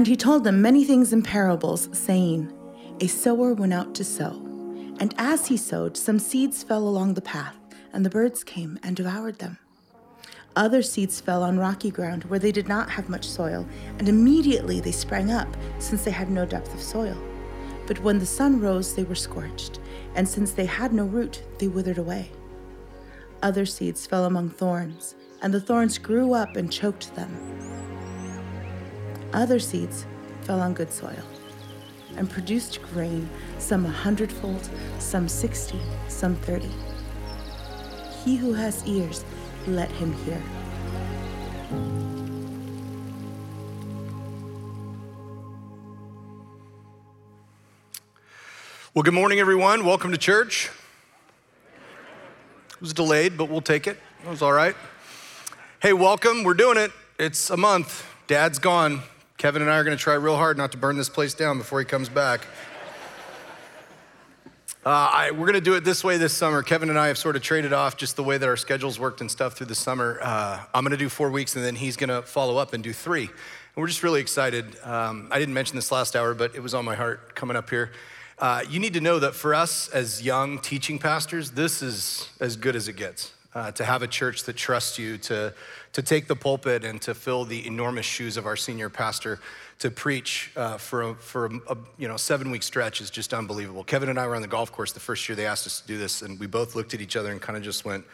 And he told them many things in parables, saying, A sower went out to sow. And as he sowed, some seeds fell along the path, and the birds came and devoured them. Other seeds fell on rocky ground where they did not have much soil, and immediately they sprang up, since they had no depth of soil. But when the sun rose, they were scorched, and since they had no root, they withered away. Other seeds fell among thorns, and the thorns grew up and choked them. Other seeds fell on good soil and produced grain, some a hundredfold, some sixty, some thirty. He who has ears, let him hear. Well, good morning, everyone. Welcome to church. It was delayed, but we'll take it. It was all right. Hey, welcome. We're doing it. It's a month. Dad's gone. Kevin and I are going to try real hard not to burn this place down before he comes back. Uh, I, we're going to do it this way this summer. Kevin and I have sort of traded off just the way that our schedules worked and stuff through the summer. Uh, I'm going to do four weeks, and then he's going to follow up and do three. And we're just really excited. Um, I didn't mention this last hour, but it was on my heart coming up here. Uh, you need to know that for us as young teaching pastors, this is as good as it gets. Uh, to have a church that trusts you to, to take the pulpit and to fill the enormous shoes of our senior pastor to preach uh, for, a, for a, a, you know seven week stretch is just unbelievable. Kevin and I were on the golf course the first year they asked us to do this, and we both looked at each other and kind of just went,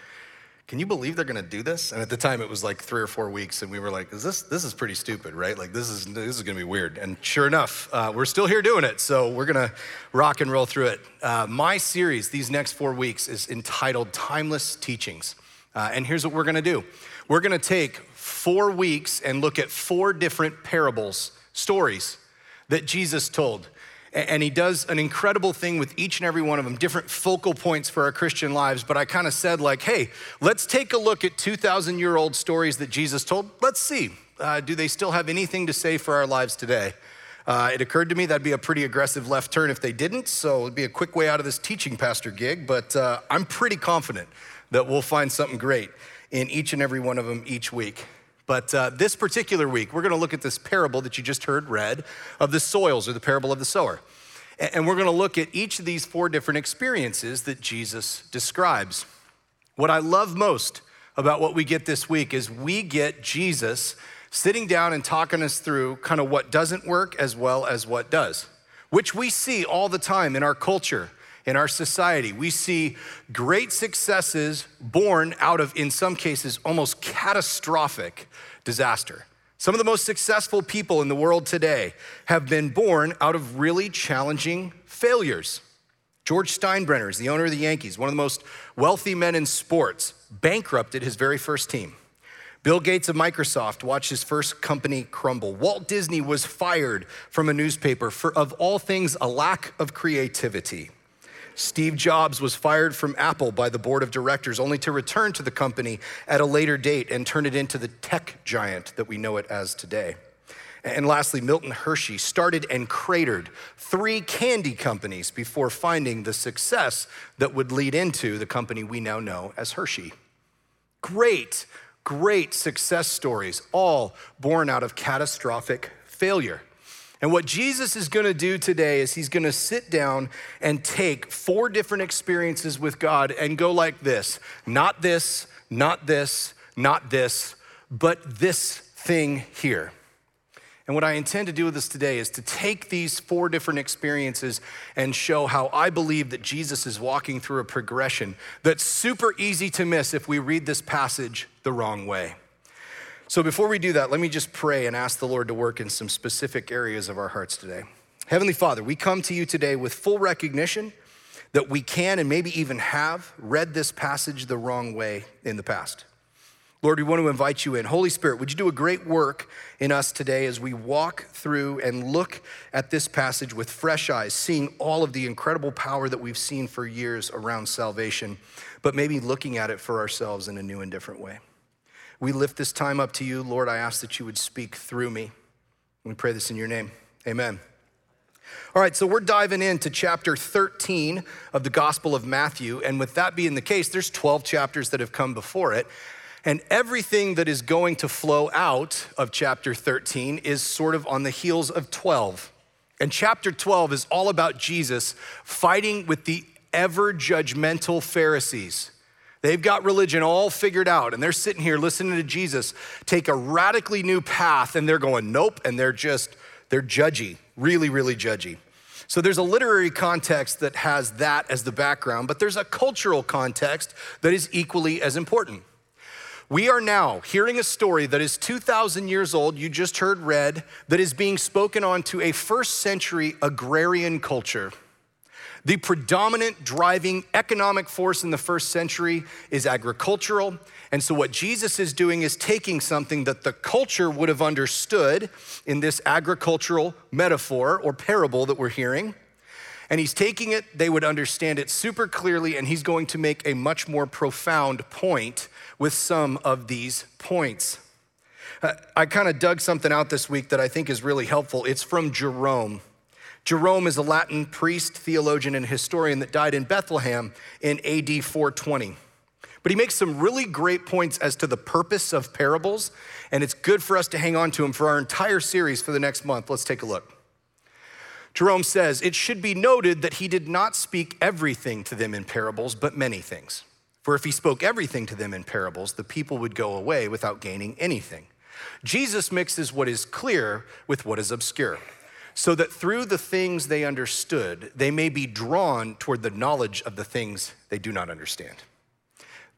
"Can you believe they're going to do this?" And at the time, it was like three or four weeks, and we were like, "Is this this is pretty stupid, right? Like this is this is going to be weird." And sure enough, uh, we're still here doing it, so we're going to rock and roll through it. Uh, my series these next four weeks is entitled "Timeless Teachings," uh, and here's what we're going to do: we're going to take four weeks and look at four different parables stories that Jesus told. And he does an incredible thing with each and every one of them, different focal points for our Christian lives. But I kind of said, like, hey, let's take a look at 2,000 year old stories that Jesus told. Let's see, uh, do they still have anything to say for our lives today? Uh, it occurred to me that'd be a pretty aggressive left turn if they didn't, so it'd be a quick way out of this teaching pastor gig. But uh, I'm pretty confident that we'll find something great in each and every one of them each week. But uh, this particular week, we're going to look at this parable that you just heard read of the soils or the parable of the sower. And we're going to look at each of these four different experiences that Jesus describes. What I love most about what we get this week is we get Jesus sitting down and talking us through kind of what doesn't work as well as what does, which we see all the time in our culture in our society. We see great successes born out of, in some cases, almost catastrophic disaster. Some of the most successful people in the world today have been born out of really challenging failures. George Steinbrenner is the owner of the Yankees, one of the most wealthy men in sports, bankrupted his very first team. Bill Gates of Microsoft watched his first company crumble. Walt Disney was fired from a newspaper for, of all things, a lack of creativity. Steve Jobs was fired from Apple by the board of directors, only to return to the company at a later date and turn it into the tech giant that we know it as today. And lastly, Milton Hershey started and cratered three candy companies before finding the success that would lead into the company we now know as Hershey. Great, great success stories, all born out of catastrophic failure. And what Jesus is going to do today is he's going to sit down and take four different experiences with God and go like this not this, not this, not this, but this thing here. And what I intend to do with this today is to take these four different experiences and show how I believe that Jesus is walking through a progression that's super easy to miss if we read this passage the wrong way. So before we do that, let me just pray and ask the Lord to work in some specific areas of our hearts today. Heavenly Father, we come to you today with full recognition that we can and maybe even have read this passage the wrong way in the past. Lord, we want to invite you in. Holy Spirit, would you do a great work in us today as we walk through and look at this passage with fresh eyes, seeing all of the incredible power that we've seen for years around salvation, but maybe looking at it for ourselves in a new and different way. We lift this time up to you. Lord, I ask that you would speak through me. We pray this in your name. Amen. All right, so we're diving into chapter 13 of the Gospel of Matthew. And with that being the case, there's 12 chapters that have come before it. And everything that is going to flow out of chapter 13 is sort of on the heels of 12. And chapter 12 is all about Jesus fighting with the ever judgmental Pharisees. They've got religion all figured out, and they're sitting here listening to Jesus take a radically new path, and they're going, nope, and they're just, they're judgy, really, really judgy. So there's a literary context that has that as the background, but there's a cultural context that is equally as important. We are now hearing a story that is 2,000 years old, you just heard read, that is being spoken on to a first century agrarian culture. The predominant driving economic force in the first century is agricultural. And so, what Jesus is doing is taking something that the culture would have understood in this agricultural metaphor or parable that we're hearing. And he's taking it, they would understand it super clearly, and he's going to make a much more profound point with some of these points. Uh, I kind of dug something out this week that I think is really helpful. It's from Jerome. Jerome is a Latin priest, theologian, and historian that died in Bethlehem in AD 420. But he makes some really great points as to the purpose of parables, and it's good for us to hang on to him for our entire series for the next month. Let's take a look. Jerome says, It should be noted that he did not speak everything to them in parables, but many things. For if he spoke everything to them in parables, the people would go away without gaining anything. Jesus mixes what is clear with what is obscure so that through the things they understood, they may be drawn toward the knowledge of the things they do not understand.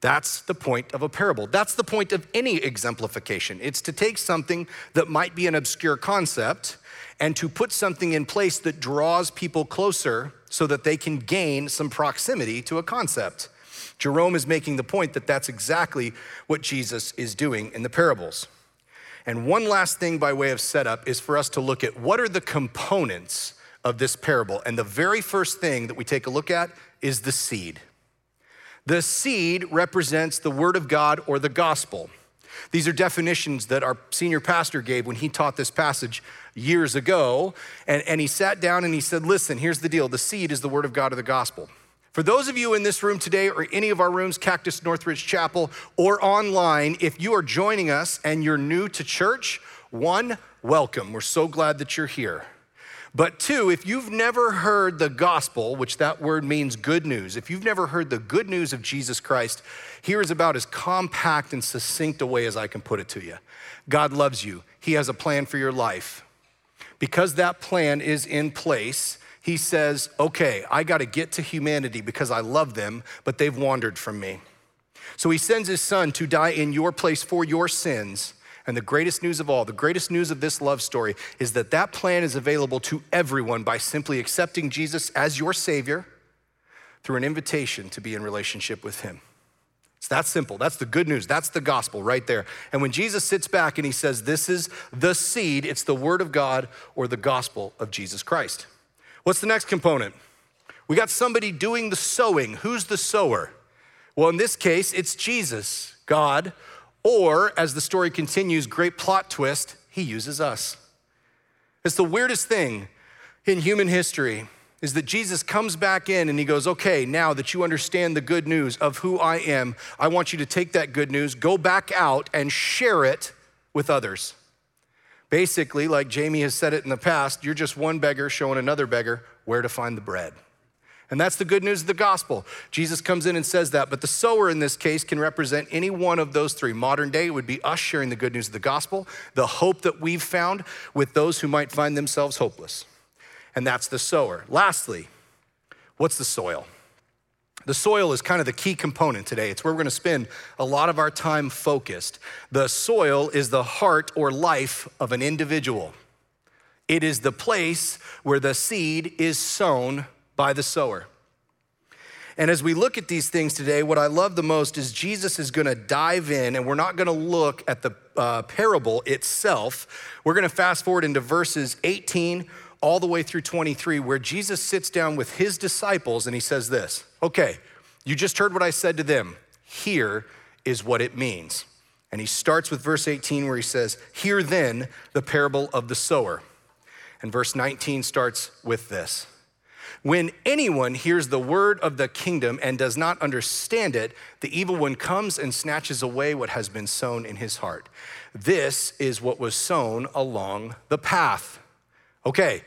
That's the point of a parable. That's the point of any exemplification. It's to take something that might be an obscure concept and to put something in place that draws people closer so that they can gain some proximity to a concept. Jerome is making the point that that's exactly what Jesus is doing in the parables. And one last thing by way of setup is for us to look at what are the components of this parable. And the very first thing that we take a look at is the seed. The seed represents the word of God or the gospel. These are definitions that our senior pastor gave when he taught this passage years ago. And, and he sat down and he said, Listen, here's the deal the seed is the word of God or the gospel. For those of you in this room today or any of our rooms, Cactus Northridge Chapel, or online, if you are joining us and you're new to church, one, welcome. We're so glad that you're here. But two, if you've never heard the gospel, which that word means good news, if you've never heard the good news of Jesus Christ, here is about as compact and succinct a way as I can put it to you. God loves you, He has a plan for your life. Because that plan is in place, he says, okay, I got to get to humanity because I love them, but they've wandered from me. So he sends his son to die in your place for your sins. And the greatest news of all, the greatest news of this love story is that that plan is available to everyone by simply accepting Jesus as your Savior through an invitation to be in relationship with Him. It's that simple. That's the good news. That's the gospel right there. And when Jesus sits back and he says, This is the seed, it's the word of God or the gospel of Jesus Christ. What's the next component? We got somebody doing the sowing. Who's the sower? Well, in this case, it's Jesus, God, or as the story continues, great plot twist, he uses us. It's the weirdest thing in human history is that Jesus comes back in and he goes, Okay, now that you understand the good news of who I am, I want you to take that good news, go back out and share it with others. Basically, like Jamie has said it in the past, you're just one beggar showing another beggar where to find the bread. And that's the good news of the gospel. Jesus comes in and says that, but the sower in this case can represent any one of those three. Modern day, would be us sharing the good news of the gospel, the hope that we've found with those who might find themselves hopeless. And that's the sower. Lastly, what's the soil? The soil is kind of the key component today. It's where we're going to spend a lot of our time focused. The soil is the heart or life of an individual. It is the place where the seed is sown by the sower. And as we look at these things today, what I love the most is Jesus is going to dive in, and we're not going to look at the uh, parable itself. We're going to fast forward into verses 18 all the way through 23, where Jesus sits down with his disciples and he says this Okay, you just heard what I said to them. Here is what it means. And he starts with verse 18, where he says, Hear then the parable of the sower. And verse 19 starts with this When anyone hears the word of the kingdom and does not understand it, the evil one comes and snatches away what has been sown in his heart. This is what was sown along the path. Okay,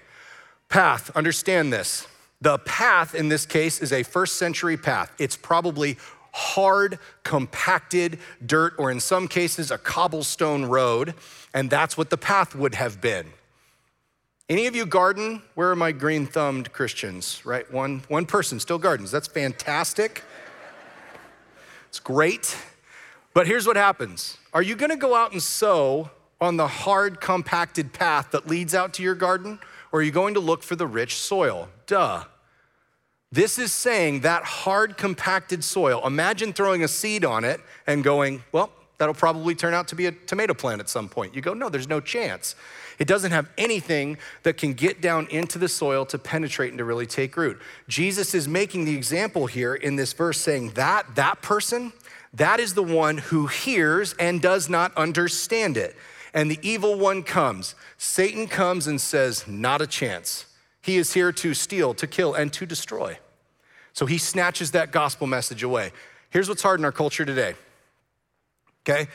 path, understand this. The path in this case is a first century path. It's probably hard, compacted dirt, or in some cases, a cobblestone road, and that's what the path would have been. Any of you garden? Where are my green thumbed Christians? Right? One, one person still gardens. That's fantastic. It's great. But here's what happens Are you gonna go out and sow on the hard, compacted path that leads out to your garden? Or are you going to look for the rich soil? Duh. This is saying that hard, compacted soil, imagine throwing a seed on it and going, well, that'll probably turn out to be a tomato plant at some point. You go, no, there's no chance. It doesn't have anything that can get down into the soil to penetrate and to really take root. Jesus is making the example here in this verse saying that that person, that is the one who hears and does not understand it. And the evil one comes. Satan comes and says, not a chance. He is here to steal, to kill, and to destroy. So he snatches that gospel message away. Here's what's hard in our culture today. Okay?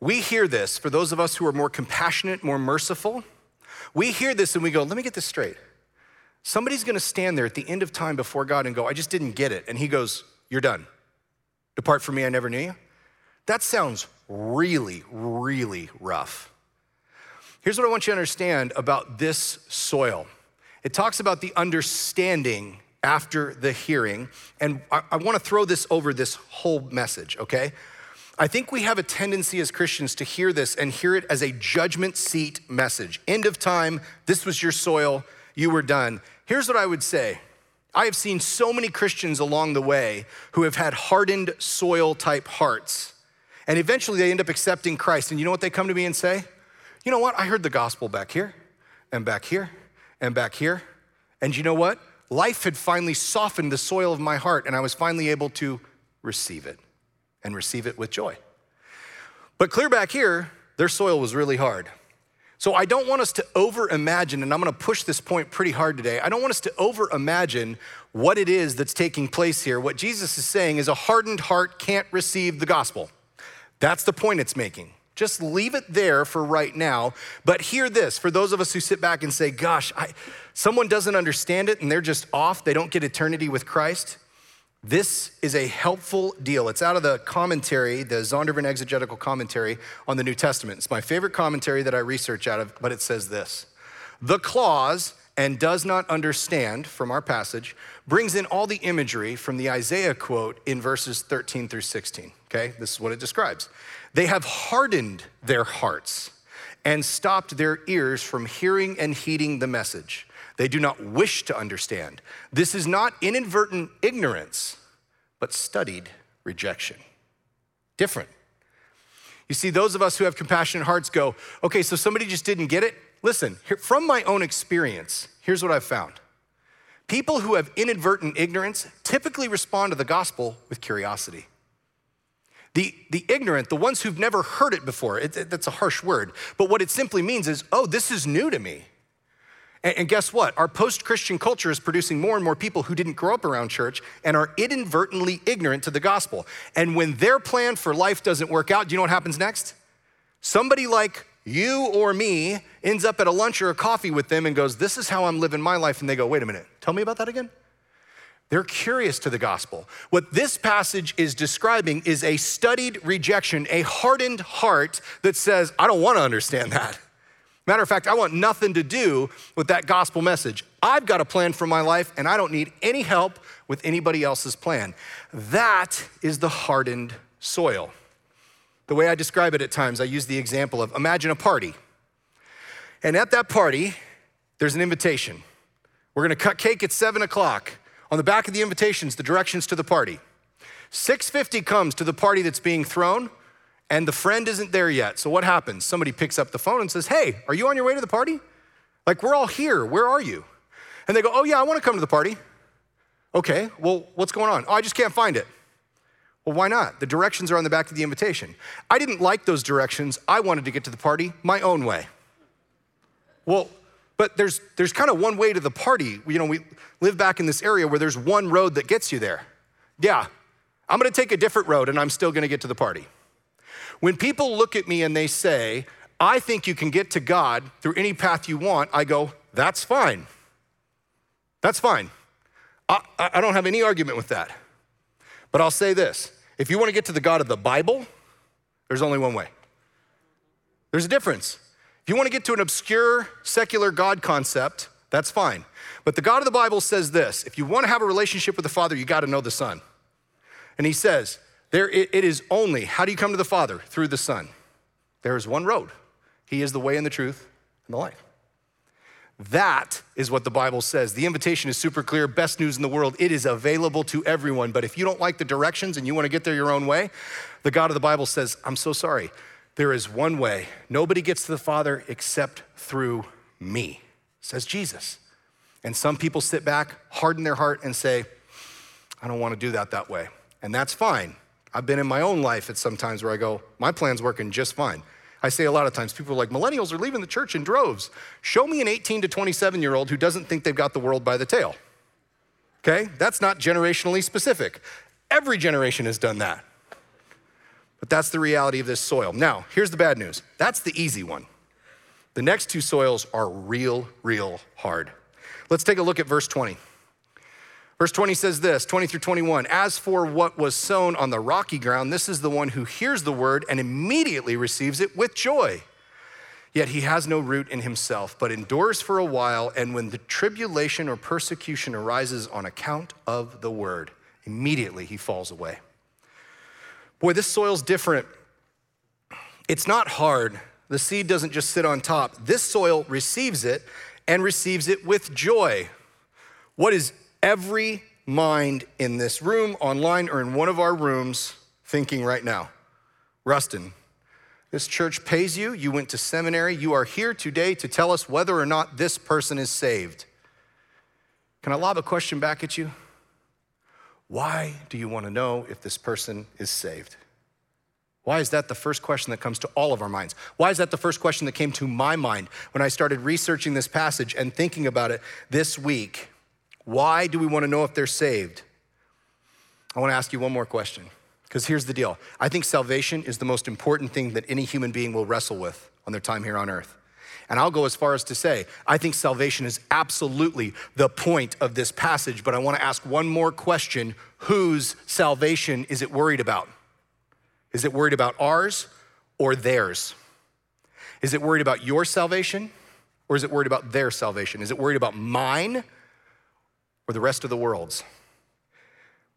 We hear this for those of us who are more compassionate, more merciful. We hear this and we go, let me get this straight. Somebody's gonna stand there at the end of time before God and go, I just didn't get it. And he goes, You're done. Depart from me, I never knew you. That sounds really, really rough. Here's what I want you to understand about this soil it talks about the understanding after the hearing. And I, I want to throw this over this whole message, okay? I think we have a tendency as Christians to hear this and hear it as a judgment seat message. End of time, this was your soil, you were done. Here's what I would say I have seen so many Christians along the way who have had hardened soil type hearts. And eventually they end up accepting Christ. And you know what they come to me and say? You know what? I heard the gospel back here and back here and back here. And you know what? Life had finally softened the soil of my heart, and I was finally able to receive it and receive it with joy. But clear back here, their soil was really hard. So I don't want us to over imagine, and I'm gonna push this point pretty hard today. I don't want us to over imagine what it is that's taking place here. What Jesus is saying is a hardened heart can't receive the gospel. That's the point it's making. Just leave it there for right now. But hear this for those of us who sit back and say, gosh, I, someone doesn't understand it and they're just off, they don't get eternity with Christ. This is a helpful deal. It's out of the commentary, the Zondervan exegetical commentary on the New Testament. It's my favorite commentary that I research out of, but it says this The clause, and does not understand from our passage, brings in all the imagery from the Isaiah quote in verses 13 through 16. Okay, this is what it describes. They have hardened their hearts and stopped their ears from hearing and heeding the message. They do not wish to understand. This is not inadvertent ignorance, but studied rejection. Different. You see, those of us who have compassionate hearts go, okay, so somebody just didn't get it. Listen, from my own experience, here's what I've found. People who have inadvertent ignorance typically respond to the gospel with curiosity. The, the ignorant, the ones who've never heard it before, it, it, that's a harsh word, but what it simply means is, oh, this is new to me. And, and guess what? Our post Christian culture is producing more and more people who didn't grow up around church and are inadvertently ignorant to the gospel. And when their plan for life doesn't work out, do you know what happens next? Somebody like you or me ends up at a lunch or a coffee with them and goes, This is how I'm living my life. And they go, Wait a minute, tell me about that again. They're curious to the gospel. What this passage is describing is a studied rejection, a hardened heart that says, I don't want to understand that. Matter of fact, I want nothing to do with that gospel message. I've got a plan for my life and I don't need any help with anybody else's plan. That is the hardened soil. The way I describe it at times, I use the example of imagine a party. And at that party, there's an invitation. We're gonna cut cake at seven o'clock. On the back of the invitations, the directions to the party. 650 comes to the party that's being thrown, and the friend isn't there yet. So what happens? Somebody picks up the phone and says, Hey, are you on your way to the party? Like, we're all here. Where are you? And they go, Oh, yeah, I wanna come to the party. Okay, well, what's going on? Oh, I just can't find it. Well, why not? The directions are on the back of the invitation. I didn't like those directions. I wanted to get to the party my own way. Well, but there's, there's kind of one way to the party. You know, we live back in this area where there's one road that gets you there. Yeah, I'm gonna take a different road and I'm still gonna get to the party. When people look at me and they say, I think you can get to God through any path you want, I go, that's fine. That's fine. I, I don't have any argument with that. But I'll say this if you wanna get to the God of the Bible, there's only one way. There's a difference. If you want to get to an obscure secular God concept, that's fine. But the God of the Bible says this if you want to have a relationship with the Father, you got to know the Son. And he says, there it is only, how do you come to the Father? Through the Son. There is one road. He is the way and the truth and the life. That is what the Bible says. The invitation is super clear, best news in the world. It is available to everyone. But if you don't like the directions and you want to get there your own way, the God of the Bible says, I'm so sorry. There is one way. Nobody gets to the Father except through me, says Jesus. And some people sit back, harden their heart, and say, I don't want to do that that way. And that's fine. I've been in my own life at some times where I go, my plan's working just fine. I say a lot of times, people are like, millennials are leaving the church in droves. Show me an 18 to 27 year old who doesn't think they've got the world by the tail. Okay? That's not generationally specific. Every generation has done that. But that's the reality of this soil. Now, here's the bad news that's the easy one. The next two soils are real, real hard. Let's take a look at verse 20. Verse 20 says this 20 through 21 As for what was sown on the rocky ground, this is the one who hears the word and immediately receives it with joy. Yet he has no root in himself, but endures for a while, and when the tribulation or persecution arises on account of the word, immediately he falls away. Boy, this soil's different. It's not hard. The seed doesn't just sit on top. This soil receives it and receives it with joy. What is every mind in this room, online, or in one of our rooms thinking right now? Rustin, this church pays you. You went to seminary. You are here today to tell us whether or not this person is saved. Can I lob a question back at you? Why do you want to know if this person is saved? Why is that the first question that comes to all of our minds? Why is that the first question that came to my mind when I started researching this passage and thinking about it this week? Why do we want to know if they're saved? I want to ask you one more question, because here's the deal. I think salvation is the most important thing that any human being will wrestle with on their time here on earth. And I'll go as far as to say, I think salvation is absolutely the point of this passage, but I want to ask one more question Whose salvation is it worried about? Is it worried about ours or theirs? Is it worried about your salvation or is it worried about their salvation? Is it worried about mine or the rest of the world's?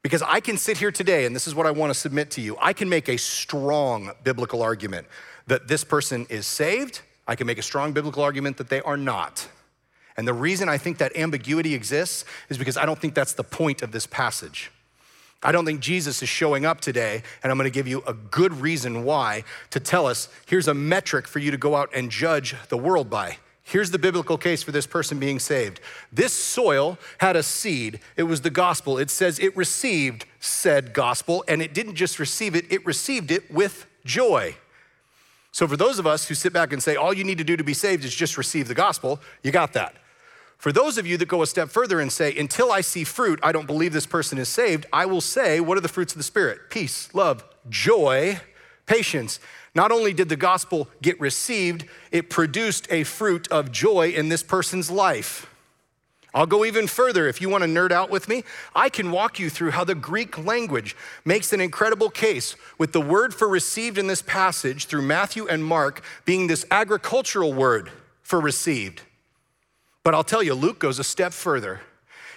Because I can sit here today, and this is what I want to submit to you. I can make a strong biblical argument that this person is saved I can make a strong biblical argument that they are not. And the reason I think that ambiguity exists is because I don't think that's the point of this passage. I don't think Jesus is showing up today, and I'm gonna give you a good reason why to tell us here's a metric for you to go out and judge the world by. Here's the biblical case for this person being saved. This soil had a seed, it was the gospel. It says it received said gospel, and it didn't just receive it, it received it with joy. So, for those of us who sit back and say, all you need to do to be saved is just receive the gospel, you got that. For those of you that go a step further and say, until I see fruit, I don't believe this person is saved, I will say, what are the fruits of the Spirit? Peace, love, joy, patience. Not only did the gospel get received, it produced a fruit of joy in this person's life. I'll go even further if you want to nerd out with me. I can walk you through how the Greek language makes an incredible case with the word for received in this passage through Matthew and Mark being this agricultural word for received. But I'll tell you, Luke goes a step further.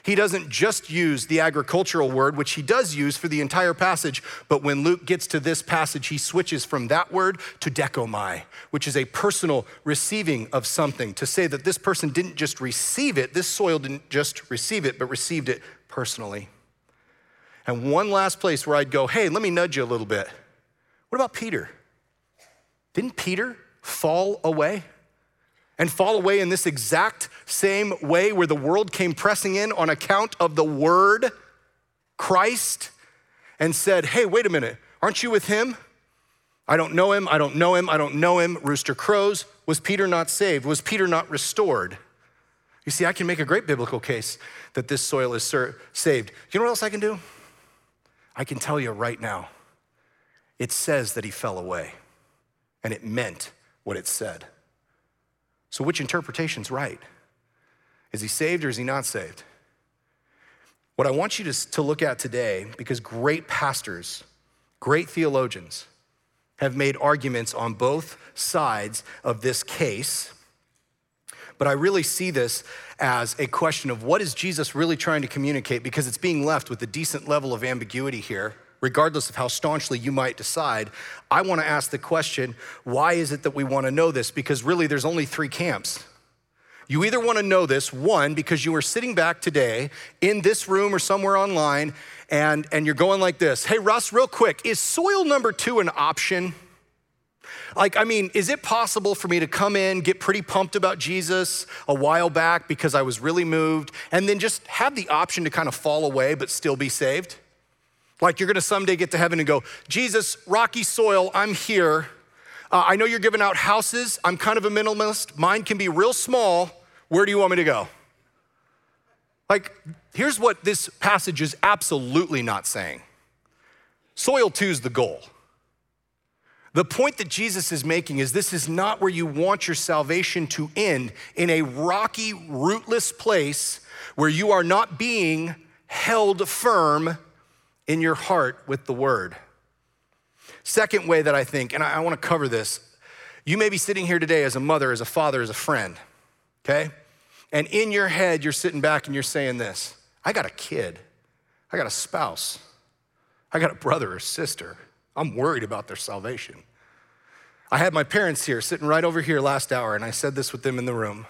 He doesn't just use the agricultural word, which he does use for the entire passage, but when Luke gets to this passage, he switches from that word to dechomai, which is a personal receiving of something, to say that this person didn't just receive it, this soil didn't just receive it, but received it personally. And one last place where I'd go, hey, let me nudge you a little bit. What about Peter? Didn't Peter fall away? And fall away in this exact same way where the world came pressing in on account of the word Christ and said, Hey, wait a minute, aren't you with him? I don't know him, I don't know him, I don't know him. Rooster crows. Was Peter not saved? Was Peter not restored? You see, I can make a great biblical case that this soil is ser- saved. You know what else I can do? I can tell you right now. It says that he fell away, and it meant what it said. So, which interpretation's right? Is he saved or is he not saved? What I want you to, to look at today, because great pastors, great theologians have made arguments on both sides of this case, but I really see this as a question of what is Jesus really trying to communicate because it's being left with a decent level of ambiguity here regardless of how staunchly you might decide, I want to ask the question why is it that we want to know this? Because really, there's only three camps. You either want to know this, one, because you are sitting back today in this room or somewhere online, and, and you're going like this Hey, Russ, real quick, is soil number two an option? Like, I mean, is it possible for me to come in, get pretty pumped about Jesus a while back because I was really moved, and then just have the option to kind of fall away but still be saved? Like you're gonna someday get to heaven and go, Jesus, rocky soil, I'm here. Uh, I know you're giving out houses. I'm kind of a minimalist. Mine can be real small. Where do you want me to go? Like, here's what this passage is absolutely not saying soil two is the goal. The point that Jesus is making is this is not where you want your salvation to end in a rocky, rootless place where you are not being held firm in your heart with the word. Second way that I think, and I, I want to cover this, you may be sitting here today as a mother, as a father, as a friend, okay? And in your head, you're sitting back and you're saying this I got a kid, I got a spouse, I got a brother or sister. I'm worried about their salvation. I had my parents here sitting right over here last hour, and I said this with them in the room.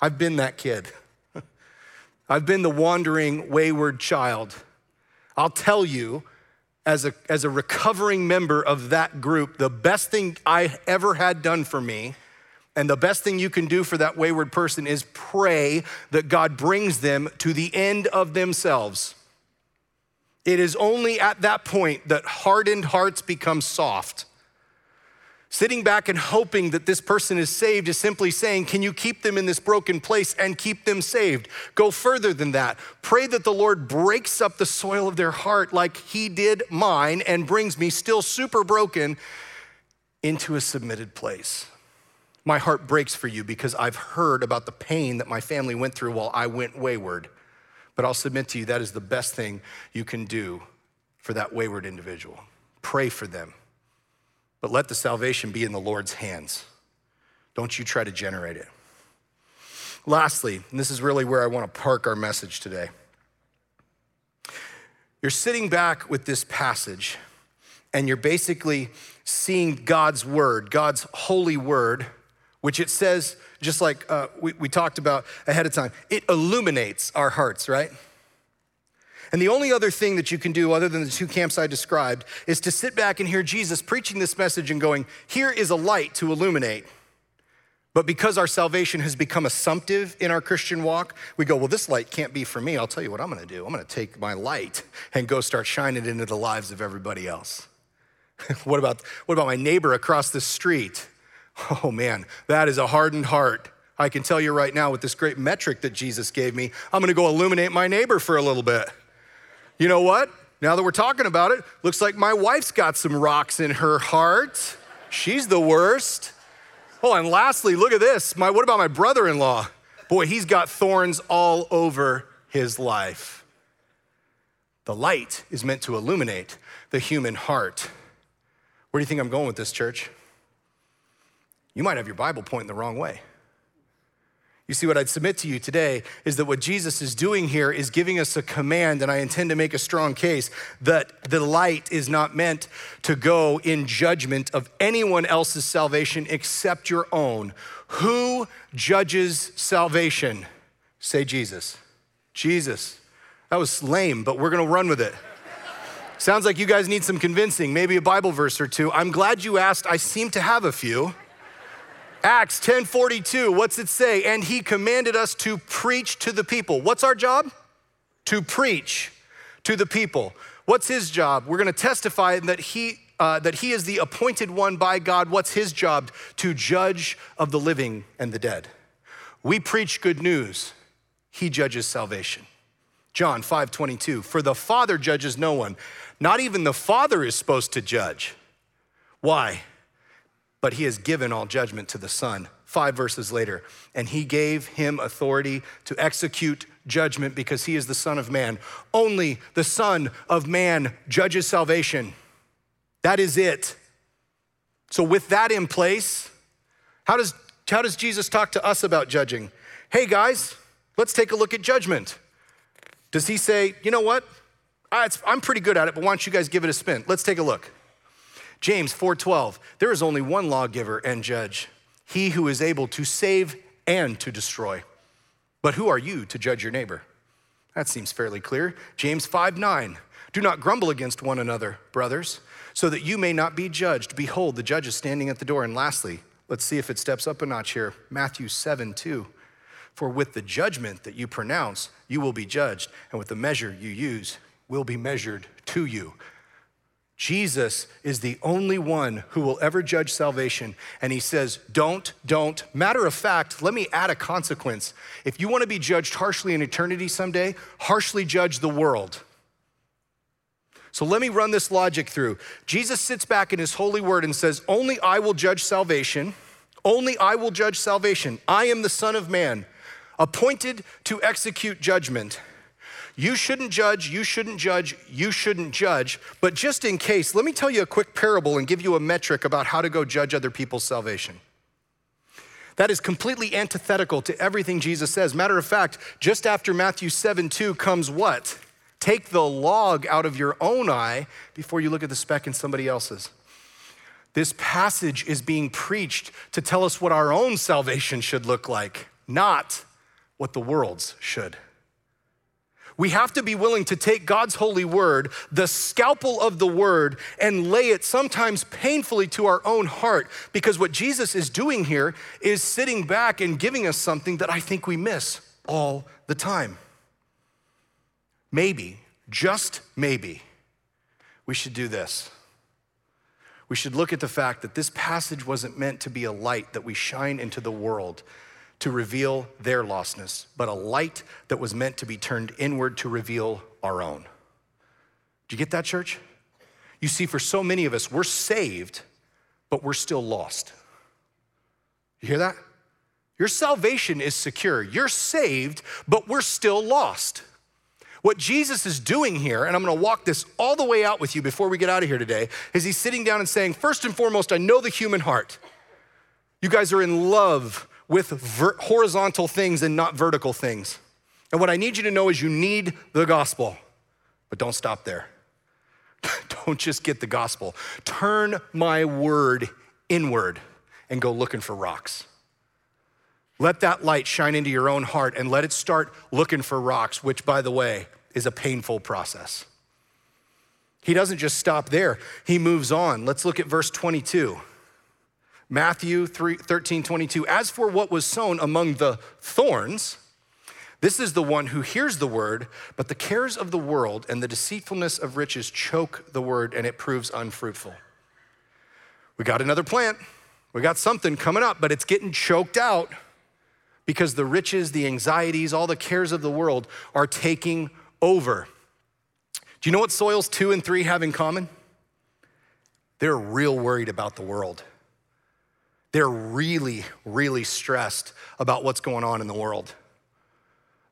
I've been that kid. I've been the wandering, wayward child I'll tell you, as a, as a recovering member of that group, the best thing I ever had done for me, and the best thing you can do for that wayward person is pray that God brings them to the end of themselves. It is only at that point that hardened hearts become soft. Sitting back and hoping that this person is saved is simply saying, Can you keep them in this broken place and keep them saved? Go further than that. Pray that the Lord breaks up the soil of their heart like He did mine and brings me, still super broken, into a submitted place. My heart breaks for you because I've heard about the pain that my family went through while I went wayward. But I'll submit to you that is the best thing you can do for that wayward individual. Pray for them but let the salvation be in the Lord's hands. Don't you try to generate it. Lastly, and this is really where I want to park our message today. You're sitting back with this passage, and you're basically seeing God's word, God's holy word, which it says, just like uh, we, we talked about ahead of time, it illuminates our hearts, right? And the only other thing that you can do, other than the two camps I described, is to sit back and hear Jesus preaching this message and going, Here is a light to illuminate. But because our salvation has become assumptive in our Christian walk, we go, Well, this light can't be for me. I'll tell you what I'm gonna do. I'm gonna take my light and go start shining into the lives of everybody else. what, about, what about my neighbor across the street? Oh man, that is a hardened heart. I can tell you right now with this great metric that Jesus gave me, I'm gonna go illuminate my neighbor for a little bit. You know what? Now that we're talking about it, looks like my wife's got some rocks in her heart. She's the worst. Oh, and lastly, look at this. My, what about my brother in law? Boy, he's got thorns all over his life. The light is meant to illuminate the human heart. Where do you think I'm going with this, church? You might have your Bible pointing the wrong way. You see, what I'd submit to you today is that what Jesus is doing here is giving us a command, and I intend to make a strong case that the light is not meant to go in judgment of anyone else's salvation except your own. Who judges salvation? Say Jesus. Jesus. That was lame, but we're gonna run with it. Sounds like you guys need some convincing, maybe a Bible verse or two. I'm glad you asked. I seem to have a few. Acts 10:42, what's it say? And he commanded us to preach to the people. What's our job? To preach to the people. What's his job? We're going to testify that he uh, that he is the appointed one by God. What's his job? To judge of the living and the dead. We preach good news. he judges salvation. John 5 22, for the Father judges no one. Not even the Father is supposed to judge. Why? But he has given all judgment to the Son. Five verses later, and he gave him authority to execute judgment because he is the Son of Man. Only the Son of Man judges salvation. That is it. So, with that in place, how does, how does Jesus talk to us about judging? Hey, guys, let's take a look at judgment. Does he say, you know what? I'm pretty good at it, but why don't you guys give it a spin? Let's take a look. James 4:12. There is only one lawgiver and judge, he who is able to save and to destroy. But who are you to judge your neighbor? That seems fairly clear. James 5:9. Do not grumble against one another, brothers, so that you may not be judged. Behold, the judge is standing at the door. And lastly, let's see if it steps up a notch here. Matthew 7 2. For with the judgment that you pronounce, you will be judged, and with the measure you use, will be measured to you. Jesus is the only one who will ever judge salvation. And he says, Don't, don't. Matter of fact, let me add a consequence. If you want to be judged harshly in eternity someday, harshly judge the world. So let me run this logic through. Jesus sits back in his holy word and says, Only I will judge salvation. Only I will judge salvation. I am the Son of Man, appointed to execute judgment. You shouldn't judge, you shouldn't judge, you shouldn't judge. But just in case, let me tell you a quick parable and give you a metric about how to go judge other people's salvation. That is completely antithetical to everything Jesus says. Matter of fact, just after Matthew 7 2 comes what? Take the log out of your own eye before you look at the speck in somebody else's. This passage is being preached to tell us what our own salvation should look like, not what the world's should. We have to be willing to take God's holy word, the scalpel of the word, and lay it sometimes painfully to our own heart. Because what Jesus is doing here is sitting back and giving us something that I think we miss all the time. Maybe, just maybe, we should do this. We should look at the fact that this passage wasn't meant to be a light that we shine into the world to reveal their lostness, but a light that was meant to be turned inward to reveal our own. Do you get that, church? You see, for so many of us, we're saved, but we're still lost. You hear that? Your salvation is secure. You're saved, but we're still lost. What Jesus is doing here, and I'm gonna walk this all the way out with you before we get out of here today, is he's sitting down and saying, First and foremost, I know the human heart. You guys are in love with ver- horizontal things and not vertical things. And what I need you to know is you need the gospel, but don't stop there. don't just get the gospel. Turn my word inward and go looking for rocks. Let that light shine into your own heart and let it start looking for rocks, which, by the way, is a painful process. He doesn't just stop there, he moves on. Let's look at verse 22. Matthew 3, 13, 22. As for what was sown among the thorns, this is the one who hears the word, but the cares of the world and the deceitfulness of riches choke the word and it proves unfruitful. We got another plant. We got something coming up, but it's getting choked out because the riches, the anxieties, all the cares of the world are taking over. Do you know what soils two and three have in common? They're real worried about the world. They're really, really stressed about what's going on in the world.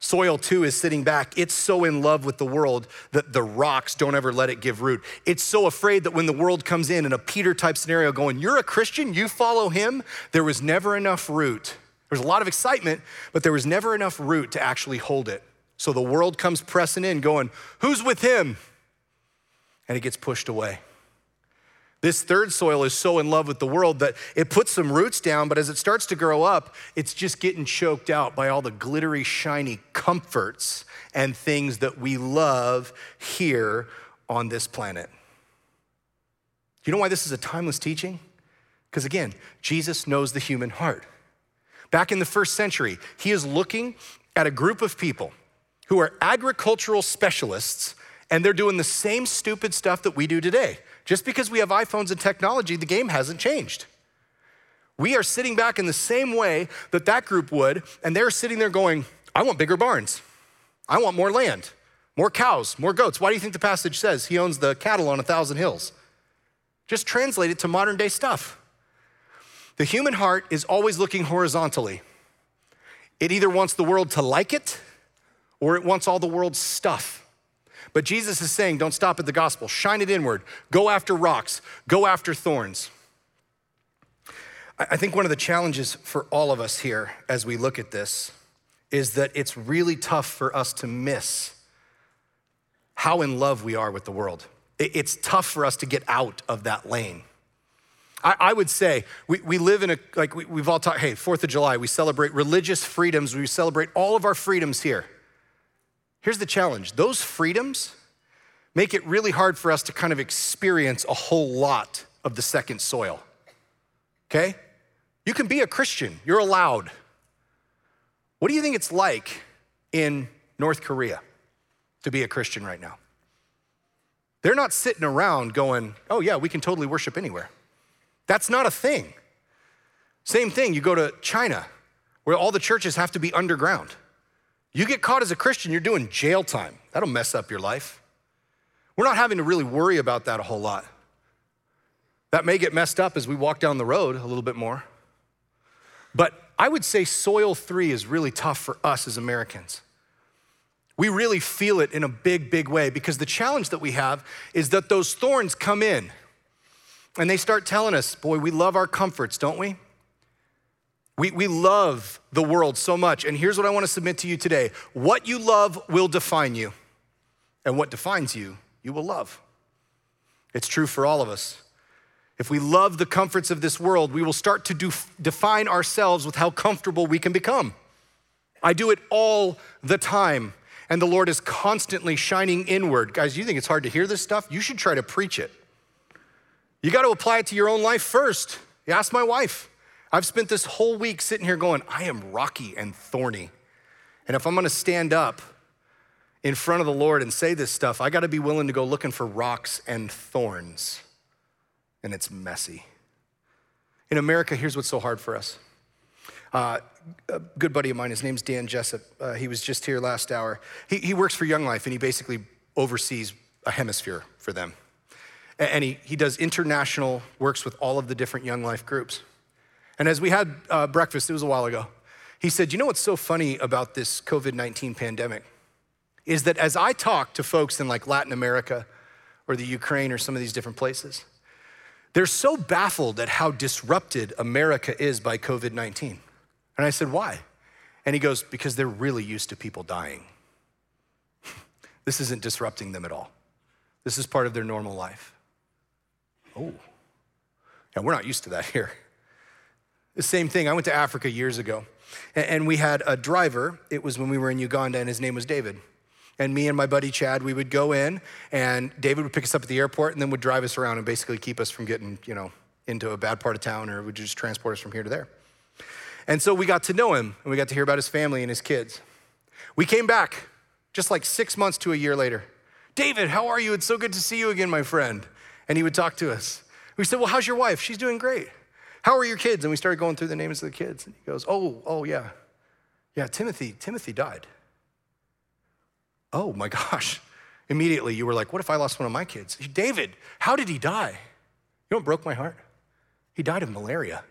Soil two, is sitting back. It's so in love with the world that the rocks don't ever let it give root. It's so afraid that when the world comes in in a Peter type scenario, going, You're a Christian, you follow him, there was never enough root. There was a lot of excitement, but there was never enough root to actually hold it. So the world comes pressing in, going, Who's with him? And it gets pushed away. This third soil is so in love with the world that it puts some roots down, but as it starts to grow up, it's just getting choked out by all the glittery, shiny comforts and things that we love here on this planet. You know why this is a timeless teaching? Because again, Jesus knows the human heart. Back in the first century, he is looking at a group of people who are agricultural specialists and they're doing the same stupid stuff that we do today. Just because we have iPhones and technology, the game hasn't changed. We are sitting back in the same way that that group would, and they're sitting there going, I want bigger barns. I want more land, more cows, more goats. Why do you think the passage says he owns the cattle on a thousand hills? Just translate it to modern day stuff. The human heart is always looking horizontally. It either wants the world to like it or it wants all the world's stuff. But Jesus is saying, don't stop at the gospel, shine it inward, go after rocks, go after thorns. I think one of the challenges for all of us here as we look at this is that it's really tough for us to miss how in love we are with the world. It's tough for us to get out of that lane. I, I would say we, we live in a, like we, we've all talked, hey, Fourth of July, we celebrate religious freedoms, we celebrate all of our freedoms here. Here's the challenge those freedoms make it really hard for us to kind of experience a whole lot of the second soil. Okay? You can be a Christian, you're allowed. What do you think it's like in North Korea to be a Christian right now? They're not sitting around going, oh, yeah, we can totally worship anywhere. That's not a thing. Same thing, you go to China, where all the churches have to be underground. You get caught as a Christian, you're doing jail time. That'll mess up your life. We're not having to really worry about that a whole lot. That may get messed up as we walk down the road a little bit more. But I would say soil three is really tough for us as Americans. We really feel it in a big, big way because the challenge that we have is that those thorns come in and they start telling us, boy, we love our comforts, don't we? We, we love the world so much. And here's what I want to submit to you today what you love will define you, and what defines you, you will love. It's true for all of us. If we love the comforts of this world, we will start to do, define ourselves with how comfortable we can become. I do it all the time, and the Lord is constantly shining inward. Guys, you think it's hard to hear this stuff? You should try to preach it. You got to apply it to your own life first. You ask my wife. I've spent this whole week sitting here going, I am rocky and thorny. And if I'm gonna stand up in front of the Lord and say this stuff, I gotta be willing to go looking for rocks and thorns. And it's messy. In America, here's what's so hard for us. Uh, a good buddy of mine, his name's Dan Jessup. Uh, he was just here last hour. He, he works for Young Life and he basically oversees a hemisphere for them. And he, he does international works with all of the different Young Life groups. And as we had uh, breakfast, it was a while ago, he said, You know what's so funny about this COVID 19 pandemic? Is that as I talk to folks in like Latin America or the Ukraine or some of these different places, they're so baffled at how disrupted America is by COVID 19. And I said, Why? And he goes, Because they're really used to people dying. this isn't disrupting them at all. This is part of their normal life. Oh, yeah, we're not used to that here. The same thing, I went to Africa years ago, and we had a driver. It was when we were in Uganda, and his name was David. And me and my buddy Chad, we would go in, and David would pick us up at the airport and then would drive us around and basically keep us from getting, you know, into a bad part of town or would just transport us from here to there. And so we got to know him and we got to hear about his family and his kids. We came back just like six months to a year later. David, how are you? It's so good to see you again, my friend. And he would talk to us. We said, Well, how's your wife? She's doing great. How are your kids? And we started going through the names of the kids. And he goes, Oh, oh, yeah. Yeah, Timothy, Timothy died. Oh my gosh. Immediately you were like, What if I lost one of my kids? David, how did he die? You know what broke my heart? He died of malaria.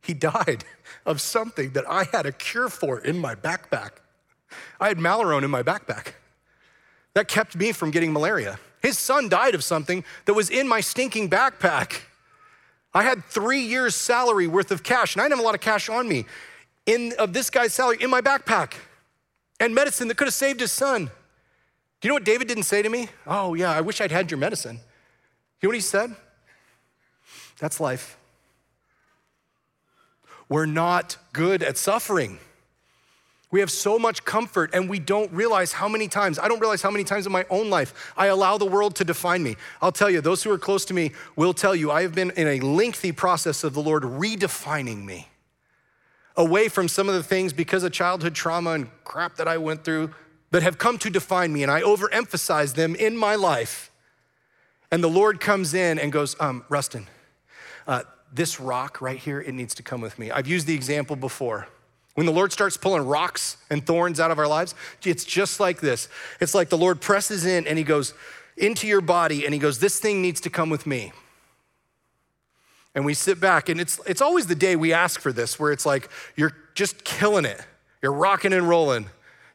He died of something that I had a cure for in my backpack. I had Malarone in my backpack. That kept me from getting malaria. His son died of something that was in my stinking backpack. I had three years' salary worth of cash, and I didn't have a lot of cash on me in, of this guy's salary in my backpack and medicine that could have saved his son. Do you know what David didn't say to me? Oh, yeah, I wish I'd had your medicine. You know what he said? That's life. We're not good at suffering. We have so much comfort and we don't realize how many times, I don't realize how many times in my own life I allow the world to define me. I'll tell you, those who are close to me will tell you, I have been in a lengthy process of the Lord redefining me away from some of the things because of childhood trauma and crap that I went through that have come to define me. And I overemphasize them in my life. And the Lord comes in and goes, um, Rustin, uh, this rock right here, it needs to come with me. I've used the example before When the Lord starts pulling rocks and thorns out of our lives, it's just like this. It's like the Lord presses in and He goes into your body and He goes, This thing needs to come with me. And we sit back, and it's, it's always the day we ask for this, where it's like you're just killing it. You're rocking and rolling.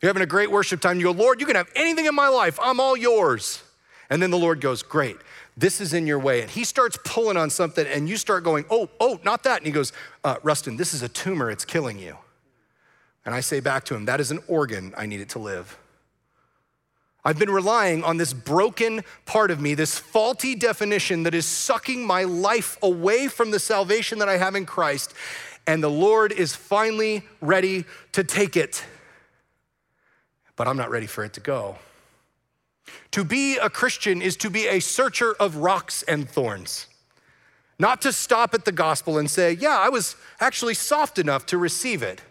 You're having a great worship time. You go, Lord, you can have anything in my life. I'm all yours. And then the Lord goes, Great, this is in your way. And he starts pulling on something, and you start going, Oh, oh, not that. And he goes, uh, Rustin, this is a tumor. It's killing you. And I say back to him, That is an organ. I need it to live. I've been relying on this broken part of me, this faulty definition that is sucking my life away from the salvation that I have in Christ. And the Lord is finally ready to take it. But I'm not ready for it to go. To be a Christian is to be a searcher of rocks and thorns. Not to stop at the gospel and say, yeah, I was actually soft enough to receive it,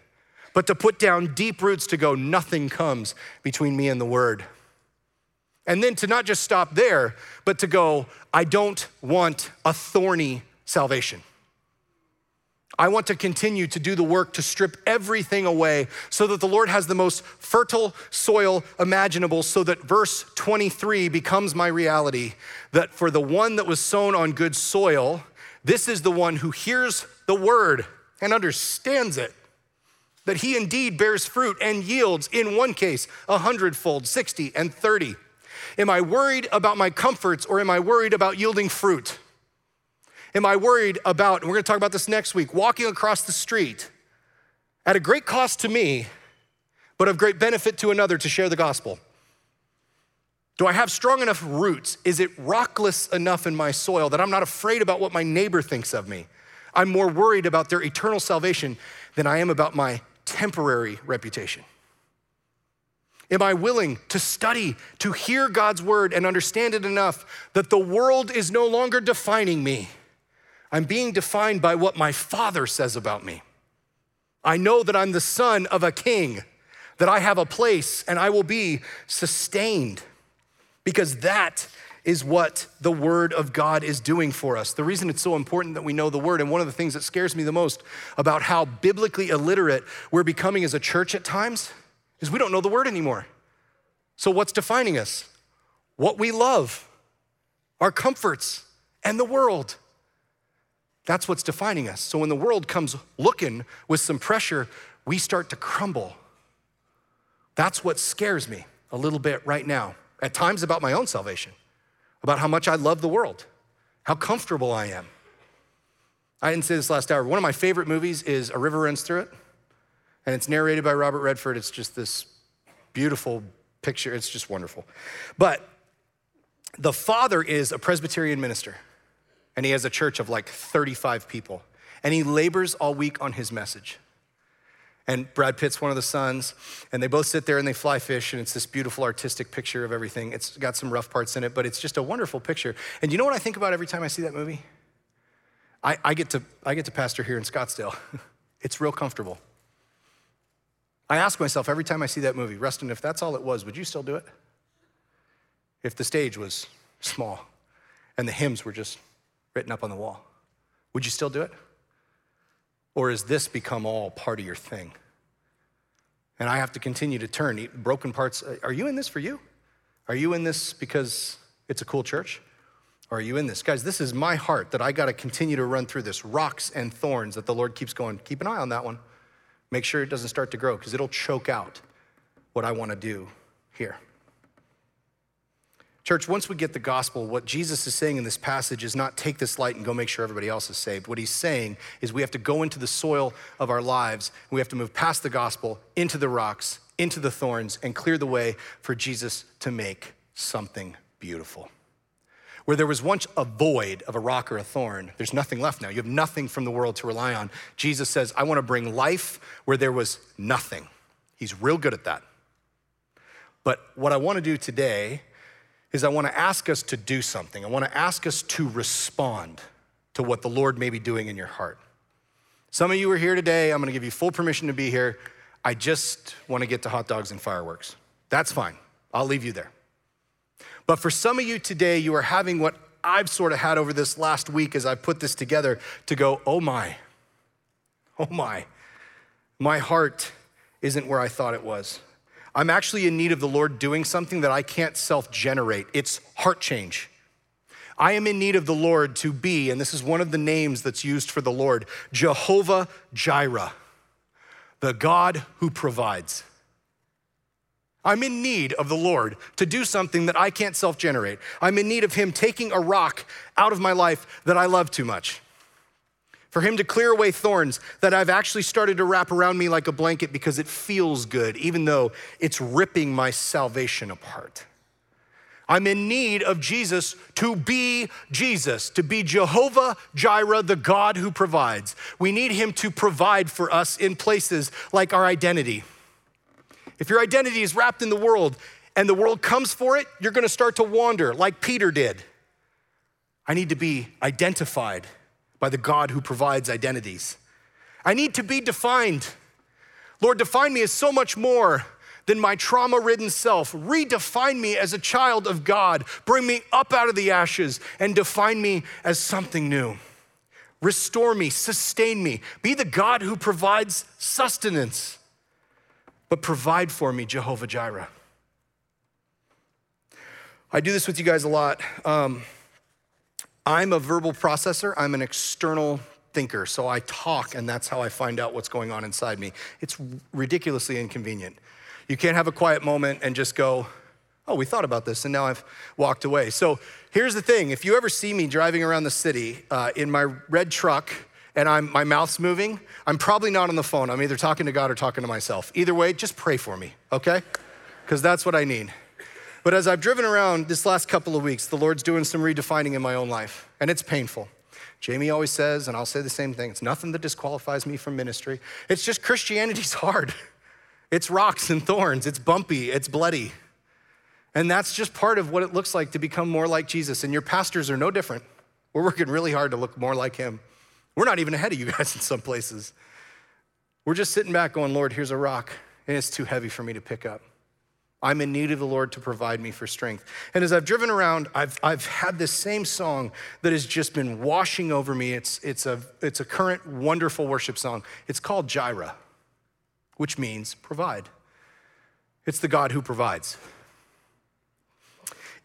but to put down deep roots to go, nothing comes between me and the word. And then to not just stop there, but to go, I don't want a thorny salvation. I want to continue to do the work to strip everything away so that the Lord has the most fertile soil imaginable, so that verse 23 becomes my reality. That for the one that was sown on good soil, this is the one who hears the word and understands it. That he indeed bears fruit and yields, in one case, a hundredfold, 60 and 30. Am I worried about my comforts or am I worried about yielding fruit? Am I worried about, and we're gonna talk about this next week, walking across the street at a great cost to me, but of great benefit to another to share the gospel? Do I have strong enough roots? Is it rockless enough in my soil that I'm not afraid about what my neighbor thinks of me? I'm more worried about their eternal salvation than I am about my temporary reputation. Am I willing to study, to hear God's word and understand it enough that the world is no longer defining me? I'm being defined by what my father says about me. I know that I'm the son of a king, that I have a place and I will be sustained because that is what the Word of God is doing for us. The reason it's so important that we know the Word, and one of the things that scares me the most about how biblically illiterate we're becoming as a church at times, is we don't know the Word anymore. So, what's defining us? What we love, our comforts, and the world. That's what's defining us. So when the world comes looking with some pressure, we start to crumble. That's what scares me a little bit right now, at times about my own salvation, about how much I love the world, how comfortable I am. I didn't say this last hour. One of my favorite movies is A River Runs Through It, and it's narrated by Robert Redford. It's just this beautiful picture, it's just wonderful. But the father is a Presbyterian minister and he has a church of like 35 people. And he labors all week on his message. And Brad Pitt's one of the sons, and they both sit there and they fly fish, and it's this beautiful artistic picture of everything. It's got some rough parts in it, but it's just a wonderful picture. And you know what I think about every time I see that movie? I, I get, to, I get to pastor here in Scottsdale. it's real comfortable. I ask myself every time I see that movie, Rustin, if that's all it was, would you still do it? If the stage was small and the hymns were just written up on the wall. Would you still do it? Or has this become all part of your thing? And I have to continue to turn broken parts. Uh, are you in this for you? Are you in this because it's a cool church? Or are you in this? Guys, this is my heart that I got to continue to run through this rocks and thorns that the Lord keeps going. Keep an eye on that one. Make sure it doesn't start to grow because it'll choke out what I want to do here. Church, once we get the gospel, what Jesus is saying in this passage is not take this light and go make sure everybody else is saved. What he's saying is we have to go into the soil of our lives, we have to move past the gospel into the rocks, into the thorns, and clear the way for Jesus to make something beautiful. Where there was once a void of a rock or a thorn, there's nothing left now. You have nothing from the world to rely on. Jesus says, I want to bring life where there was nothing. He's real good at that. But what I want to do today is I want to ask us to do something. I want to ask us to respond to what the Lord may be doing in your heart. Some of you are here today. I'm going to give you full permission to be here. I just want to get to hot dogs and fireworks. That's fine. I'll leave you there. But for some of you today, you are having what I've sort of had over this last week as I put this together to go, oh my, oh my. My heart isn't where I thought it was. I'm actually in need of the Lord doing something that I can't self generate. It's heart change. I am in need of the Lord to be, and this is one of the names that's used for the Lord Jehovah Jireh, the God who provides. I'm in need of the Lord to do something that I can't self generate. I'm in need of Him taking a rock out of my life that I love too much. For Him to clear away thorns that I've actually started to wrap around me like a blanket because it feels good, even though it's ripping my salvation apart. I'm in need of Jesus to be Jesus, to be Jehovah Jireh, the God who provides. We need Him to provide for us in places like our identity if your identity is wrapped in the world and the world comes for it, you're gonna start to wander like Peter did. I need to be identified by the God who provides identities. I need to be defined. Lord, define me as so much more than my trauma ridden self. Redefine me as a child of God. Bring me up out of the ashes and define me as something new. Restore me, sustain me. Be the God who provides sustenance but provide for me, Jehovah Jireh. I do this with you guys a lot. Um, I'm a verbal processor, I'm an external thinker. So I talk, and that's how I find out what's going on inside me. It's ridiculously inconvenient. You can't have a quiet moment and just go, oh, we thought about this, and now I've walked away. So here's the thing if you ever see me driving around the city uh, in my red truck, and I'm, my mouth's moving, I'm probably not on the phone. I'm either talking to God or talking to myself. Either way, just pray for me, okay? Because that's what I need. But as I've driven around this last couple of weeks, the Lord's doing some redefining in my own life, and it's painful. Jamie always says, and I'll say the same thing it's nothing that disqualifies me from ministry. It's just Christianity's hard. It's rocks and thorns, it's bumpy, it's bloody. And that's just part of what it looks like to become more like Jesus. And your pastors are no different. We're working really hard to look more like him. We're not even ahead of you guys in some places. We're just sitting back going, Lord, here's a rock, and it's too heavy for me to pick up. I'm in need of the Lord to provide me for strength. And as I've driven around, I've, I've had this same song that has just been washing over me. It's, it's, a, it's a current wonderful worship song. It's called Jireh, which means provide. It's the God who provides.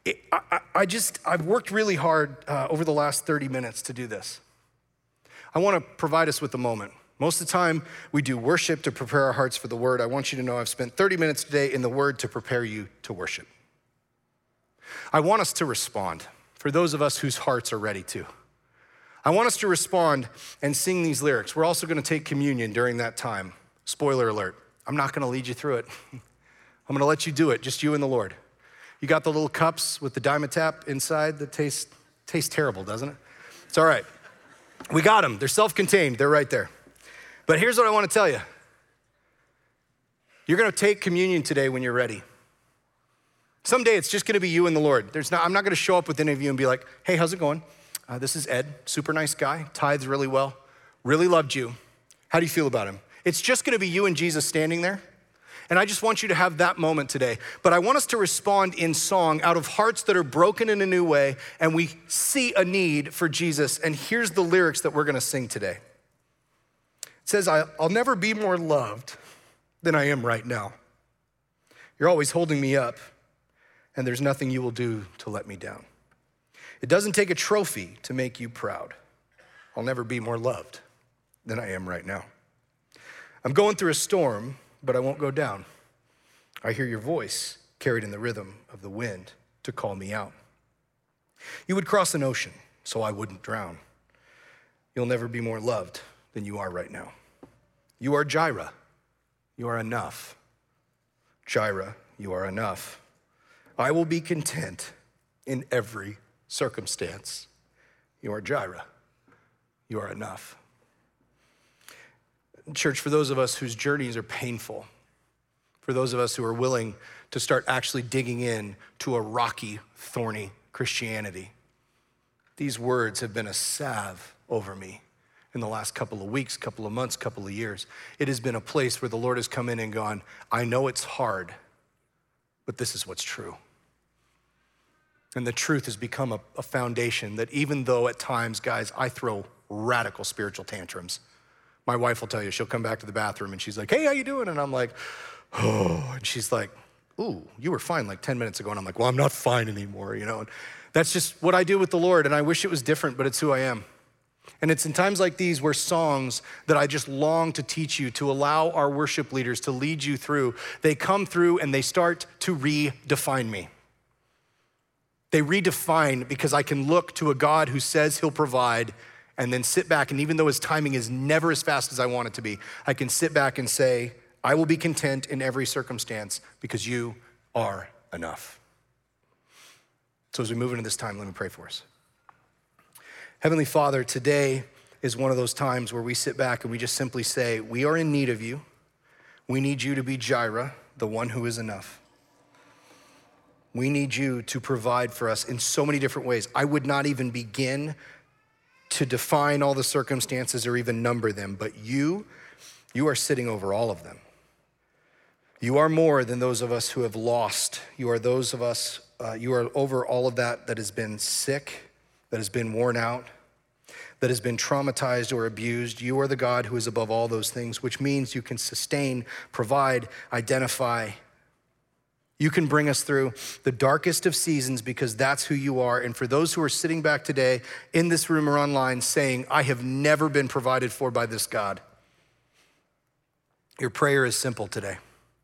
It, I, I, just, I've worked really hard uh, over the last 30 minutes to do this. I want to provide us with a moment. Most of the time, we do worship to prepare our hearts for the word. I want you to know I've spent 30 minutes today in the word to prepare you to worship. I want us to respond for those of us whose hearts are ready to. I want us to respond and sing these lyrics. We're also going to take communion during that time. Spoiler alert, I'm not going to lead you through it. I'm going to let you do it, just you and the Lord. You got the little cups with the Dimetapp inside that taste, taste terrible, doesn't it? It's all right. We got them. They're self contained, they're right there. But here's what I want to tell you you're going to take communion today when you're ready. Someday it's just going to be you and the Lord. There's not, I'm not going to show up with any of you and be like, hey, how's it going? Uh, this is Ed, super nice guy, tithes really well, really loved you. How do you feel about him? It's just going to be you and Jesus standing there. And I just want you to have that moment today. But I want us to respond in song out of hearts that are broken in a new way, and we see a need for Jesus. And here's the lyrics that we're gonna sing today says, I'll never be more loved than I am right now. You're always holding me up, and there's nothing you will do to let me down. It doesn't take a trophy to make you proud. I'll never be more loved than I am right now. I'm going through a storm but I won't go down. I hear your voice carried in the rhythm of the wind to call me out. You would cross an ocean so I wouldn't drown. You'll never be more loved than you are right now. You are Jireh. You are enough. Jireh, you are enough. I will be content in every circumstance. You are Jireh. You are enough. Church, for those of us whose journeys are painful, for those of us who are willing to start actually digging in to a rocky, thorny Christianity, these words have been a salve over me in the last couple of weeks, couple of months, couple of years. It has been a place where the Lord has come in and gone, I know it's hard, but this is what's true. And the truth has become a, a foundation that even though at times, guys, I throw radical spiritual tantrums, My wife will tell you, she'll come back to the bathroom and she's like, hey, how you doing? And I'm like, oh, and she's like, ooh, you were fine like 10 minutes ago. And I'm like, well, I'm not fine anymore, you know? And that's just what I do with the Lord. And I wish it was different, but it's who I am. And it's in times like these where songs that I just long to teach you, to allow our worship leaders to lead you through, they come through and they start to redefine me. They redefine because I can look to a God who says he'll provide and then sit back. And even though his timing is never as fast as I want it to be, I can sit back and say, I will be content in every circumstance because you are enough. So as we move into this time, let me pray for us. Heavenly Father, today is one of those times where we sit back and we just simply say, We are in need of you. We need you to be Jireh, the one who is enough. We need you to provide for us in so many different ways. I would not even begin to define all the circumstances or even number them, but you, you are sitting over all of them. You are more than those of us who have lost. You are those of us, uh, you are over all of that that has been sick, that has been worn out, that has been traumatized or abused. You are the God who is above all those things, which means you can sustain, provide, identify, you can bring us through the darkest of seasons because that's who you are. And for those who are sitting back today in this room or online saying, I have never been provided for by this God, your prayer is simple today.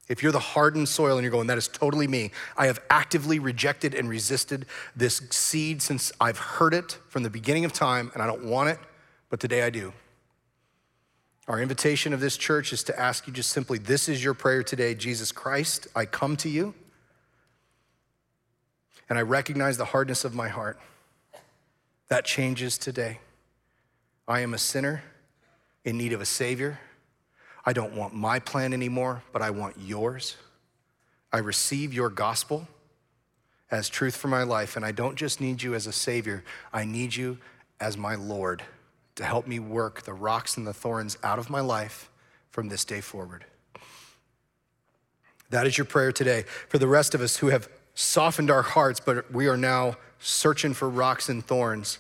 If you're the hardened soil and you're going, that is totally me, I have actively rejected and resisted this seed since I've heard it from the beginning of time and I don't want it, but today I do. Our invitation of this church is to ask you just simply this is your prayer today Jesus Christ, I come to you and I recognize the hardness of my heart. That changes today. I am a sinner in need of a Savior. I don't want my plan anymore, but I want yours. I receive your gospel as truth for my life, and I don't just need you as a Savior, I need you as my Lord to help me work the rocks and the thorns out of my life from this day forward. That is your prayer today. For the rest of us who have softened our hearts, but we are now searching for rocks and thorns.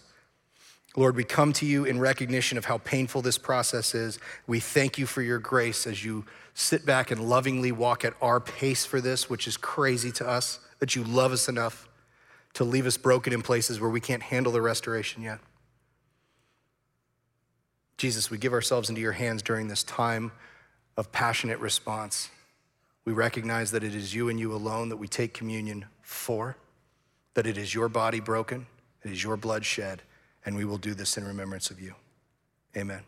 Lord, we come to you in recognition of how painful this process is. We thank you for your grace as you sit back and lovingly walk at our pace for this, which is crazy to us, that you love us enough to leave us broken in places where we can't handle the restoration yet. Jesus, we give ourselves into your hands during this time of passionate response. We recognize that it is you and you alone that we take communion for, that it is your body broken, it is your blood shed, and we will do this in remembrance of you. Amen.